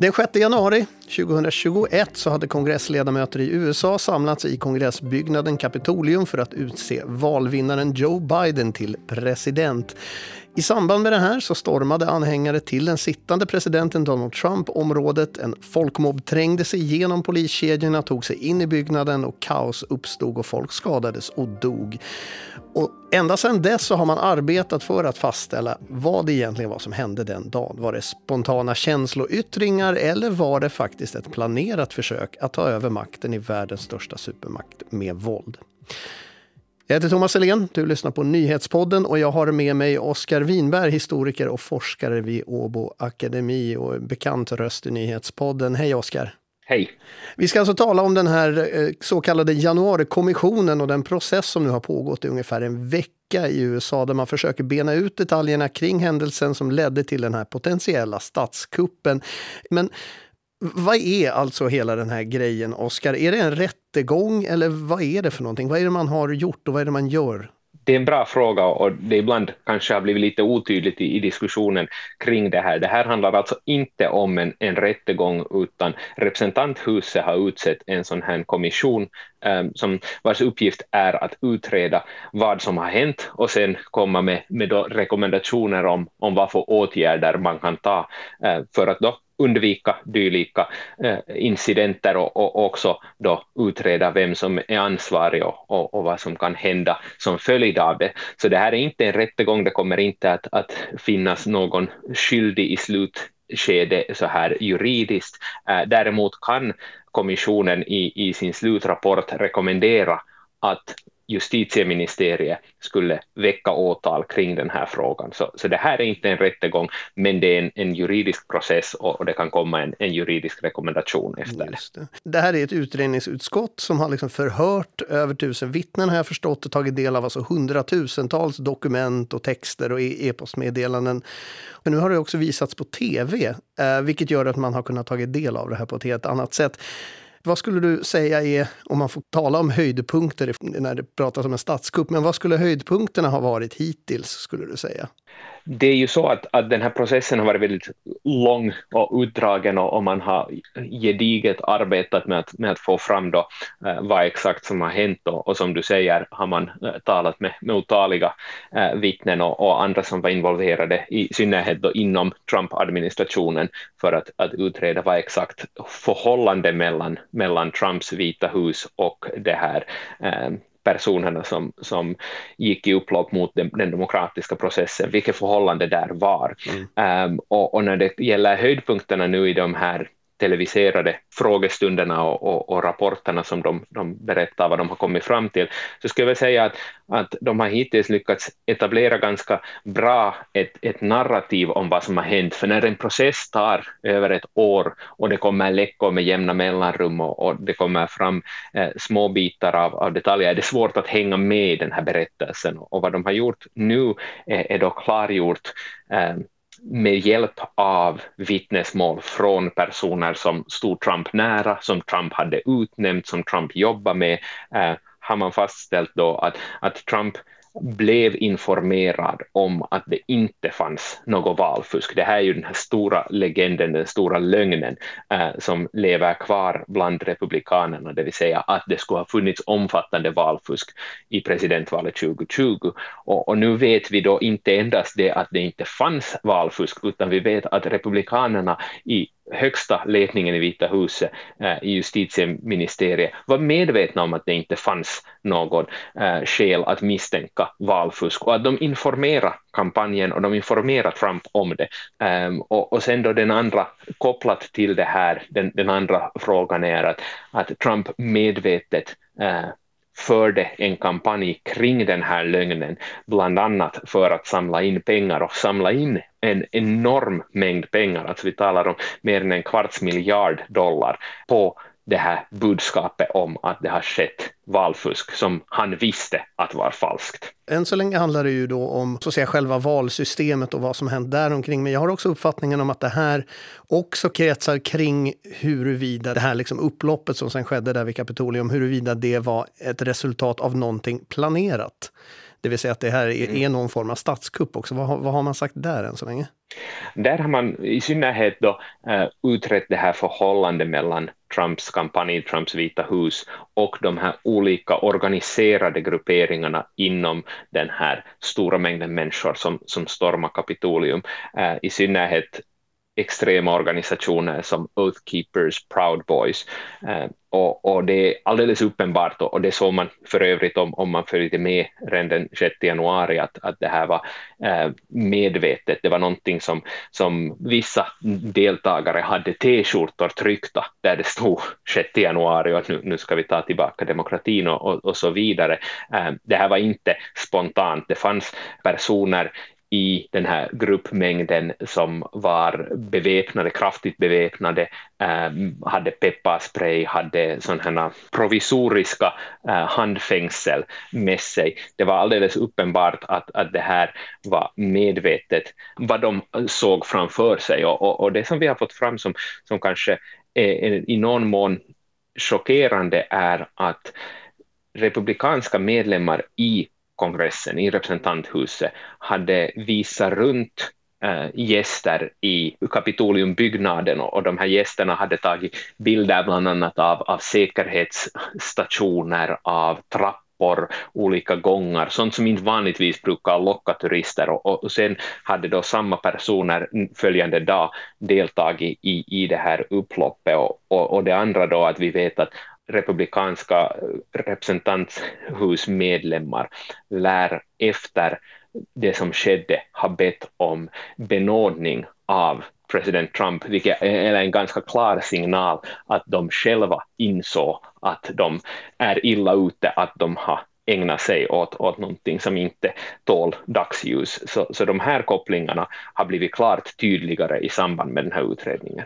Den 6 januari 2021 så hade kongressledamöter i USA samlats i kongressbyggnaden Kapitolium för att utse valvinnaren Joe Biden till president. I samband med det här så stormade anhängare till den sittande presidenten Donald Trump området. En folkmobb trängde sig igenom poliskedjorna, tog sig in i byggnaden och kaos uppstod och folk skadades och dog. Och ända sedan dess så har man arbetat för att fastställa vad det egentligen var som hände den dagen. Var det spontana känsloyttringar eller var det faktiskt ett planerat försök att ta över makten i världens största supermakt med våld? Jag heter Thomas Selén, du lyssnar på Nyhetspodden och jag har med mig Oskar Winberg, historiker och forskare vid Åbo Akademi och bekant röst i Nyhetspodden. Hej Oskar! Hej! Vi ska alltså tala om den här eh, så kallade januarikommissionen och den process som nu har pågått i ungefär en vecka i USA där man försöker bena ut detaljerna kring händelsen som ledde till den här potentiella statskuppen. Men vad är alltså hela den här grejen, Oskar? Är det en rättegång eller vad är det för någonting? Vad är det man har gjort och vad är det man gör? Det är en bra fråga och det ibland kanske har blivit lite otydligt i, i, diskussionen kring det här. Det här handlar alltså inte om en, en rättegång utan representanthuset har utsett en sån här kommission eh, som, vars uppgift är att utreda vad som har hänt och sen komma med, med rekommendationer om, om vad för åtgärder man kan ta eh, för att då undvika dylika eh, incidenter och, och, också då utreda vem som är ansvarig och, och, och, vad som kan hända som följd av det. Så det här är inte en rättegång, det kommer inte att, att finnas någon skyldig i slutskede så här juridiskt. Eh, däremot kan kommissionen i, i sin slutrapport rekommendera att justitieministeriet skulle väcka åtal kring den här frågan. Så, så det här är inte en rättegång, men det är en, en juridisk process och, och, det kan komma en, en juridisk rekommendation efter det. det. Det här är ett utredningsutskott som har liksom förhört över tusen vittnen har jag förstått och tagit del av alltså hundratusentals dokument och texter och e- e-postmeddelanden. Men nu har det också visats på tv, eh, vilket gör att man har kunnat ta del av det här på ett helt annat sätt. Vad skulle du säga är, om man får tala om höjdpunkter när det pratas om en statskupp, men vad skulle höjdpunkterna ha varit hittills skulle du säga? Det är ju så att, att den här processen har varit väldigt lång och utdragen och, och man har gediget arbetat med att, med att få fram då, eh, vad exakt som har hänt och, och som du säger har man eh, talat med, med otaliga eh, vittnen och, och, andra som var involverade i synnerhet då inom Trump-administrationen för att, att utreda vad exakt förhållande mellan, mellan Trumps vita hus och det här eh, personerna som, som gick i upplopp mot den, den demokratiska processen, vilket förhållande där var. Mm. Um, och, och, när det gäller höjdpunkterna nu i de här televiserade frågestunderna och, och, och, rapporterna som de, de berättar vad de har kommit fram till, så skulle jag säga att, att de har hittills lyckats etablera ganska bra ett, ett narrativ om vad som har hänt, för när en process tar över ett år och det kommer läckor med jämna mellanrum och, och det kommer fram eh, små bitar av, av detaljer, är det svårt att hänga med i den här berättelsen. Och vad de har gjort nu är, är då klargjort eh, med hjälp av vittnesmål från personer som stod Trump nära, som Trump hade utnämnt, som Trump jobbade med, eh, har man fastställt då att, att Trump blev informerad om att det inte fanns något valfusk. Det här är ju den här stora legenden, den stora lögnen eh, som lever kvar bland republikanerna, det vill säga att det skulle ha funnits omfattande valfusk i presidentvalet 2020. Och, och nu vet vi då inte endast det att det inte fanns valfusk, utan vi vet att republikanerna i högsta ledningen i Vita huset, eh, i justitieministeriet, var medvetna om att det inte fanns någon eh, skäl att misstänka valfusk och att de informerade kampanjen och de informerade Trump om det. Um, och, och sen då den andra, kopplat till det här, den, den andra frågan är att, att Trump medvetet eh, förde en kampanj kring den här lögnen, bland annat för att samla in pengar och samla in en enorm mängd pengar, alltså vi talar om mer än en kvarts miljard dollar på det här budskapet om att det har skett valfusk som han visste att var falskt. Än så länge handlar det ju då om så att säga, själva valsystemet och vad som hänt däromkring. Men jag har också uppfattningen om att det här också kretsar kring huruvida det här liksom upploppet som sen skedde där vid Kapitolium, huruvida det var ett resultat av någonting planerat. Det vill säga att det här är, mm. är någon form av statskupp också. Vad, vad har man sagt där än så länge? Där har man i synnerhet då, uh, utrett det här förhållandet mellan Trumps kampanj, Trumps vita hus och de här olika organiserade grupperingarna inom den här stora mängden människor som, som stormar Kapitolium. Uh, I synnerhet extrema organisationer som Oath Keepers, Proud Boys. Eh, och, och, det är alldeles uppenbart, och det såg man för övrigt om, om man följde med redan den 6 januari, att, att det här var eh, medvetet. Det var någonting som, som vissa deltagare hade t-skjortor tryckta där det stod 6 januari och att nu, nu ska vi ta tillbaka demokratin och, och, och så vidare. Eh, det här var inte spontant. Det fanns personer i den här gruppmängden som var beväpnade, kraftigt beväpnade, eh, hade pepparspray, hade sådana provisoriska eh, handfängsel med sig. Det var alldeles uppenbart att, att det här var medvetet, vad de såg framför sig. Och, och, och det som vi har fått fram som, som kanske är, i någon mån chockerande är att republikanska medlemmar i kongressen, i representanthuset, hade visat runt äh, gäster i Kapitoliumbyggnaden och, och de här gästerna hade tagit bilder bland annat av, av säkerhetsstationer, av trappor, olika gångar, sånt som inte vanligtvis brukar locka turister och, och sen hade då samma personer följande dag deltagit i, i det här upploppet och, och, och det andra då att vi vet att republikanska representanthusmedlemmar lär efter det som skedde ha bett om benådning av president Trump, vilket är en ganska klar signal att de själva insåg att de är illa ute, att de har ägnat sig åt, åt någonting som inte tål dagsljus. Så, så de här kopplingarna har blivit klart tydligare i samband med den här utredningen.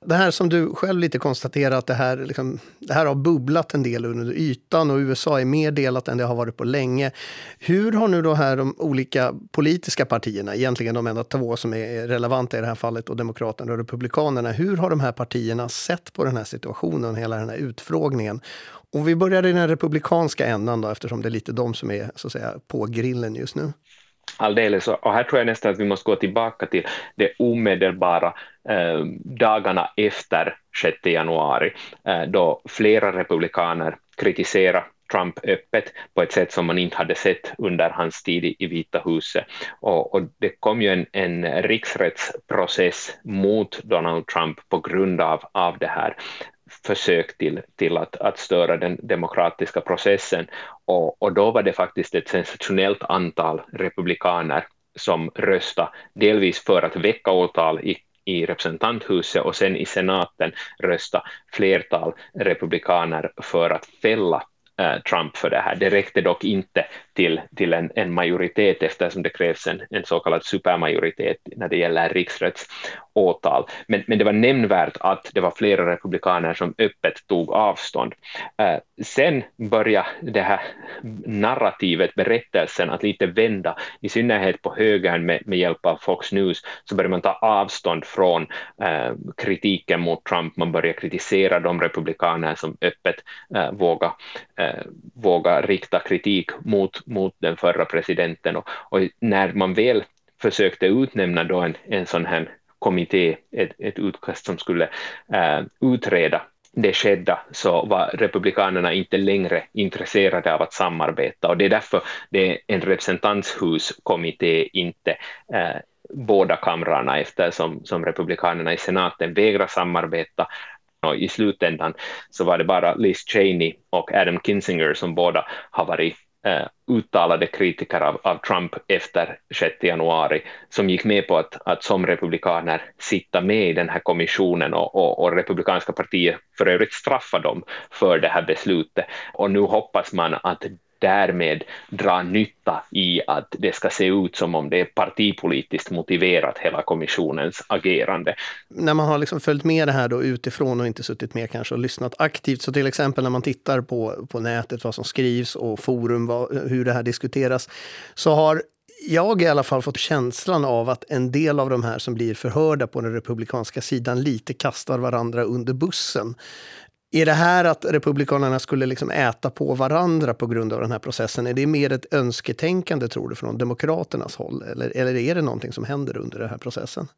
Det här som du själv lite konstaterar att det här, liksom, det här har bubblat en del under ytan och USA är mer delat än det har varit på länge. Hur har nu då här de olika politiska partierna, egentligen de enda två som är relevanta i det här fallet, och Demokraterna och Republikanerna, hur har de här partierna sett på den här situationen, hela den här utfrågningen? Om vi börjar i den republikanska ändan då, eftersom det är lite de som är så att säga, på grillen just nu. Alldeles, och här tror jag nästan att vi måste gå tillbaka till det omedelbara Eh, dagarna efter 6 januari, eh, då flera republikaner kritiserade Trump öppet på ett sätt som man inte hade sett under hans tid i Vita huset. Och, och det kom ju en, en riksrättsprocess mot Donald Trump på grund av, av det här försök till, till att, att störa den demokratiska processen. Och, och då var det faktiskt ett sensationellt antal republikaner som röstade delvis för att väcka åtal i, i representanthuset och sen i senaten rösta flertal republikaner för att fälla Eh, Trump för det här. Det räckte dock inte till, till en, en majoritet eftersom det krävs en, en så kallad supermajoritet när det gäller riksrättsåtal. Men, men det var nämnvärt att det var flera republikaner som öppet tog avstånd. Eh, sen började det här narrativet, berättelsen att lite vända, i synnerhet på högern med, med hjälp av Fox News, så började man ta avstånd från eh, kritiken mot Trump, man började kritisera de republikaner som öppet eh, vågade eh, våga rikta kritik mot mot, den förra presidenten. Och, och, när man väl försökte utnämna då en, en sån här kommitté, ett, ett utkast som skulle eh, utreda det skedda så var republikanerna inte längre intresserade av att samarbeta och det är därför det är en representanthuskommitté, inte eh, båda kamrarna eftersom som republikanerna i senaten vägrar samarbeta och i slutändan så var det bara Liz Cheney och Adam Kinzinger som båda har varit eh, uttalade kritiker av, av, Trump efter 6 januari som gick med på att, att som republikaner sitta med i den här kommissionen och, och, och republikanska partiet för övrigt straffa dem för det här beslutet. Och nu hoppas man att därmed dra nytta i att det ska se ut som om det är partipolitiskt motiverat, hela kommissionens agerande. När man har liksom följt med det här då utifrån och inte suttit med kanske och lyssnat aktivt, så till exempel när man tittar på, på nätet vad som skrivs och forum, vad, hur det här diskuteras, så har jag i alla fall fått känslan av att en del av de här som blir förhörda på den republikanska sidan lite kastar varandra under bussen. Är det här att Republikanerna skulle liksom äta på varandra på grund av den här processen, är det mer ett önsketänkande tror du från Demokraternas håll? Eller, eller är det någonting som händer under den här processen?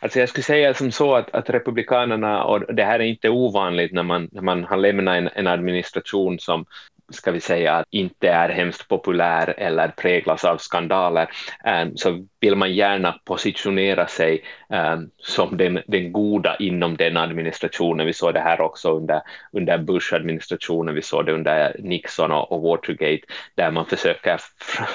Alltså jag skulle säga som så att, att Republikanerna, och det här är inte ovanligt när man, när man har lämnat en, en administration som ska vi säga, inte är hemskt populär eller präglas av skandaler, eh, så vill man gärna positionera sig Eh, som den, den goda inom den administrationen. Vi såg det här också under, under Bush-administrationen, vi såg det under Nixon och, och Watergate, där man försöker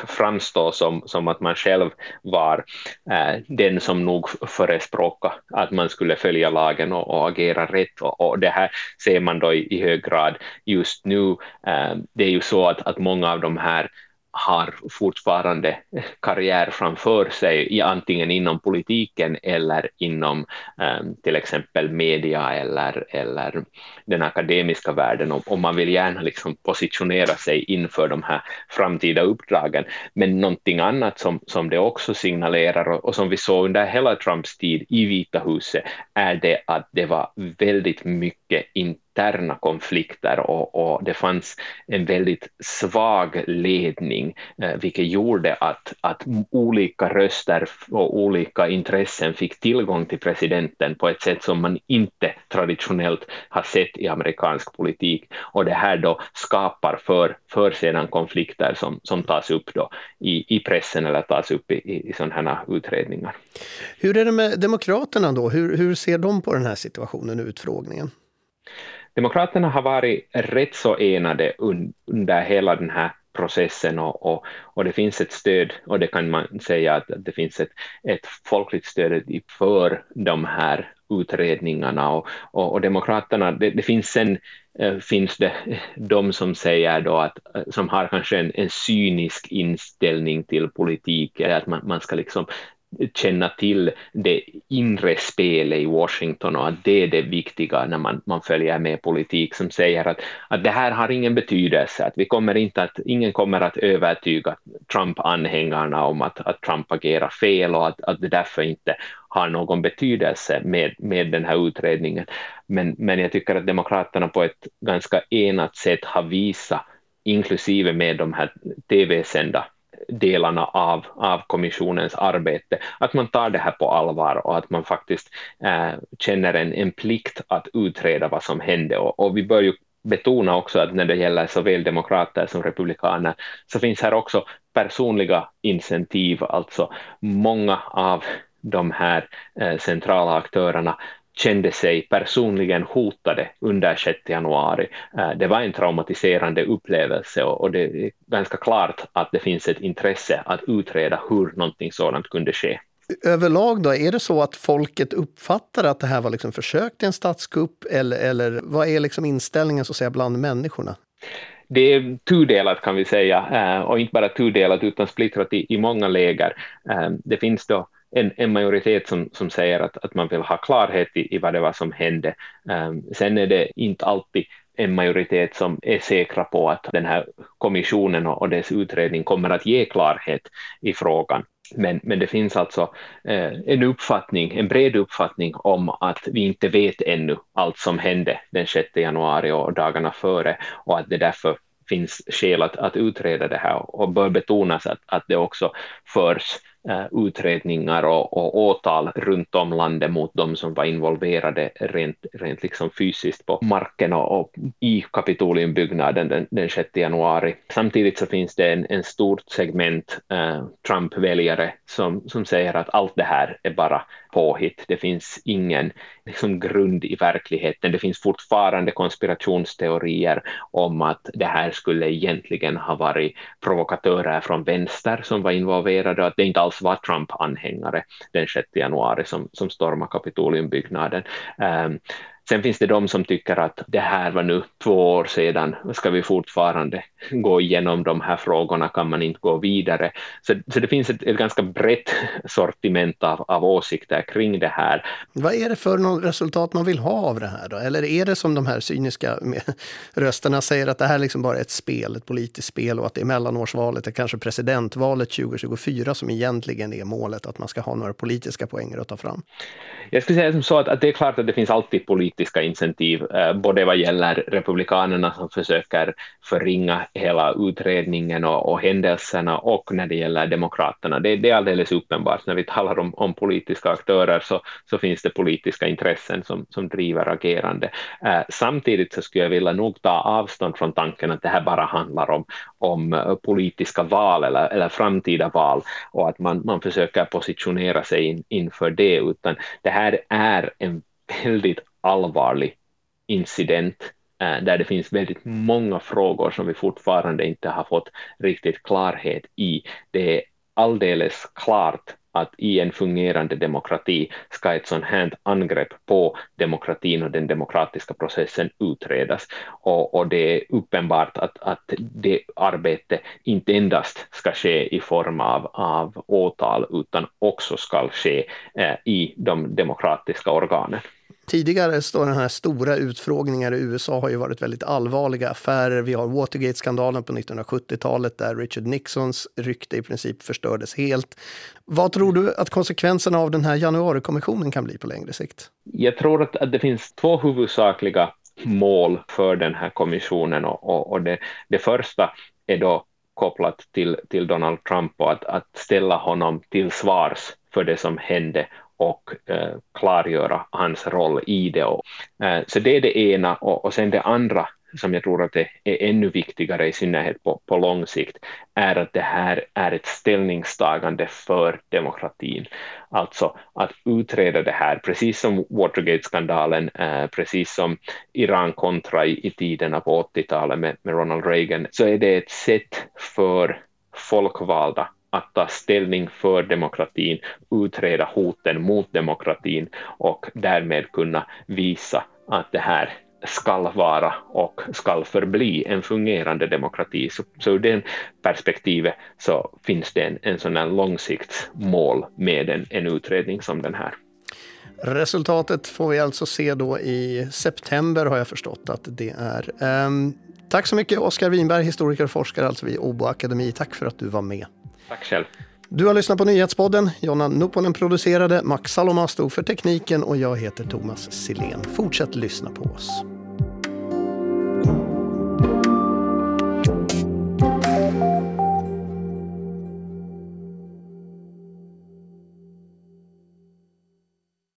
framstå som, som att man själv var eh, den som nog förespråkade att man skulle följa lagen och, och agera rätt. Och, och, det här ser man då i, i hög grad just nu. Eh, det är ju så att, att många av de här har fortfarande karriär framför sig, antingen inom politiken eller inom um, till exempel media eller, eller den akademiska världen och, och, man vill gärna liksom positionera sig inför de här framtida uppdragen. Men någonting annat som, som det också signalerar och, och som vi såg under hela Trumps tid i Vita huset är det att det var väldigt mycket in interna konflikter och, och, det fanns en väldigt svag ledning, eh, vilket gjorde att, att olika röster och olika intressen fick tillgång till presidenten på ett sätt som man inte traditionellt har sett i amerikansk politik. Och det här då skapar för, för sedan konflikter som, som tas upp då i, i pressen eller tas upp i, i, i sådana här utredningar. Hur är det med Demokraterna då? Hur, hur ser de på den här situationen och utfrågningen? Demokraterna har varit rätt så enade under hela den här processen och, och, och, det finns ett stöd och det kan man säga att det finns ett, ett folkligt stöd för de här utredningarna och, och, och Demokraterna, det, det, finns sen eh, finns det de som säger då att eh, som har kanske en, en cynisk inställning till politik, att man, man ska liksom känna till det inre spelet i Washington och att det är det viktiga när man, man följer med politik som säger att, att det här har ingen betydelse, att vi kommer inte att, ingen kommer att övertyga Trump-anhängarna om att, att Trump agerar fel och att, att det därför inte har någon betydelse med, med den här utredningen. Men, men jag tycker att Demokraterna på ett ganska enat sätt har visat, inklusive med de här tv-sända delarna av, av kommissionens arbete, att man tar det här på allvar och att man faktiskt eh, känner en, en plikt att utreda vad som hände. Och, och vi bör ju betona också att när det gäller såväl demokrater som republikaner så finns här också personliga incentiv, alltså många av de här eh, centrala aktörerna kände sig personligen hotade under 6 januari. Eh, det var en traumatiserande upplevelse och det är ganska klart att det finns ett intresse att utreda hur någonting sådant kunde ske. Överlag då, är det så att folket uppfattar att det här var liksom försök till en statskupp eller, eller vad är liksom inställningen så att säga bland människorna? det är tudelat kan vi säga, eh, och inte bara tudelat utan splittrat i, i många läger. Eh, det finns då en, en majoritet som, som säger att, att man vill ha klarhet i, i vad det var som hände. Um, sen är det inte alltid en majoritet som är säkra på att den här kommissionen och, och dess utredning kommer att ge klarhet i frågan. Men, men det finns alltså eh, en uppfattning, en bred uppfattning om att vi inte vet ännu allt som hände den 6 januari och dagarna före och att det därför finns skäl att, att utreda det här och bör betonas att, att det också förs Eh, Eh, utredningar och, och åtal runt om landet mot de som var involverade rent, rent liksom fysiskt på marken och, och i Kapitoliumbyggnaden den, den 6 januari. Samtidigt så finns det en, en stort segment eh, Trump-väljare som, som säger att allt det här är bara påhitt. Det finns ingen liksom, grund i verkligheten. Det finns fortfarande konspirationsteorier om att det här skulle egentligen ha varit provokatörer från vänster som var involverade och att det inte alls var Trump-anhängare den 6 januari som, som stormade Kapitoliumbyggnaden. Um, Sen finns det de som tycker att det här var nu två år sedan, ska vi fortfarande gå igenom de här frågorna, kan man inte gå vidare? Så, så det finns ett, ett ganska brett sortiment av, av åsikter kring det här. Vad är det för resultat man vill ha av det här då? Eller är det som de här cyniska rösterna säger att det här liksom bara är ett spel, ett politiskt spel och att det är mellanårsvalet, det kanske presidentvalet 2024 som egentligen är målet, att man ska ha några politiska poänger att ta fram? Jag skulle säga som så att, att det är klart att det finns alltid politik politiska incentiv, eh, både vad gäller republikanerna som försöker förringa hela utredningen och, och händelserna och när det gäller demokraterna. Det, det, är alldeles uppenbart, när vi talar om, om politiska aktörer så, så finns det politiska intressen som, som driver agerande. Eh, samtidigt så skulle jag vilja nog ta avstånd från tanken att det här bara handlar om, om eh, politiska val eller, eller framtida val och att man, man försöker positionera sig in, inför det, utan det här är en väldigt allvarlig incident eh, där det finns väldigt många frågor som vi fortfarande inte har fått riktigt klarhet i. Det är alldeles klart att i en fungerande demokrati ska ett sådant här angrepp på demokratin och den demokratiska processen utredas. Och, och det är uppenbart att, att det arbetet inte endast ska ske i form av, av åtal utan också ska ske eh, i de demokratiska organen. Tidigare står den här stora utfrågningar i USA har ju varit väldigt allvarliga affärer. Vi har Watergate-skandalen på 1970-talet där Richard Nixons rykte i princip förstördes helt. Vad tror du att konsekvenserna av den här januarikommissionen kan bli på längre sikt? Jag tror att, att det finns två huvudsakliga mål för den här kommissionen och, och, och det, det första är då kopplat till, till Donald Trump och att, att ställa honom till svars för det som hände och eh, klargöra hans roll i det. Och, eh, så det är det ena och, och sen det andra som jag tror att det är ännu viktigare i synnerhet på, på lång sikt är att det här är ett ställningstagande för demokratin. Alltså att utreda det här, precis som Watergate-skandalen, eh, precis som Iran-kontra i, i tiderna på 80-talet med, med Ronald Reagan, så är det ett sätt för folkvalda att ta ställning för demokratin, utreda hoten mot demokratin och därmed kunna visa att det här skall vara och skall förbli en fungerande demokrati. Så, så ur det perspektivet så finns det en, en sån här långsiktsmål med en, en utredning som den här. Resultatet får vi alltså se då i september har jag förstått att det är. Um, tack så mycket Oskar Winberg, historiker och forskare alltså vid Åbo Akademi. Tack för att du var med. Tack själv. Du har lyssnat på Nyhetspodden. Jonna Nupponen producerade, Max Saloma stod för tekniken och jag heter Thomas Silén. Fortsätt lyssna på oss.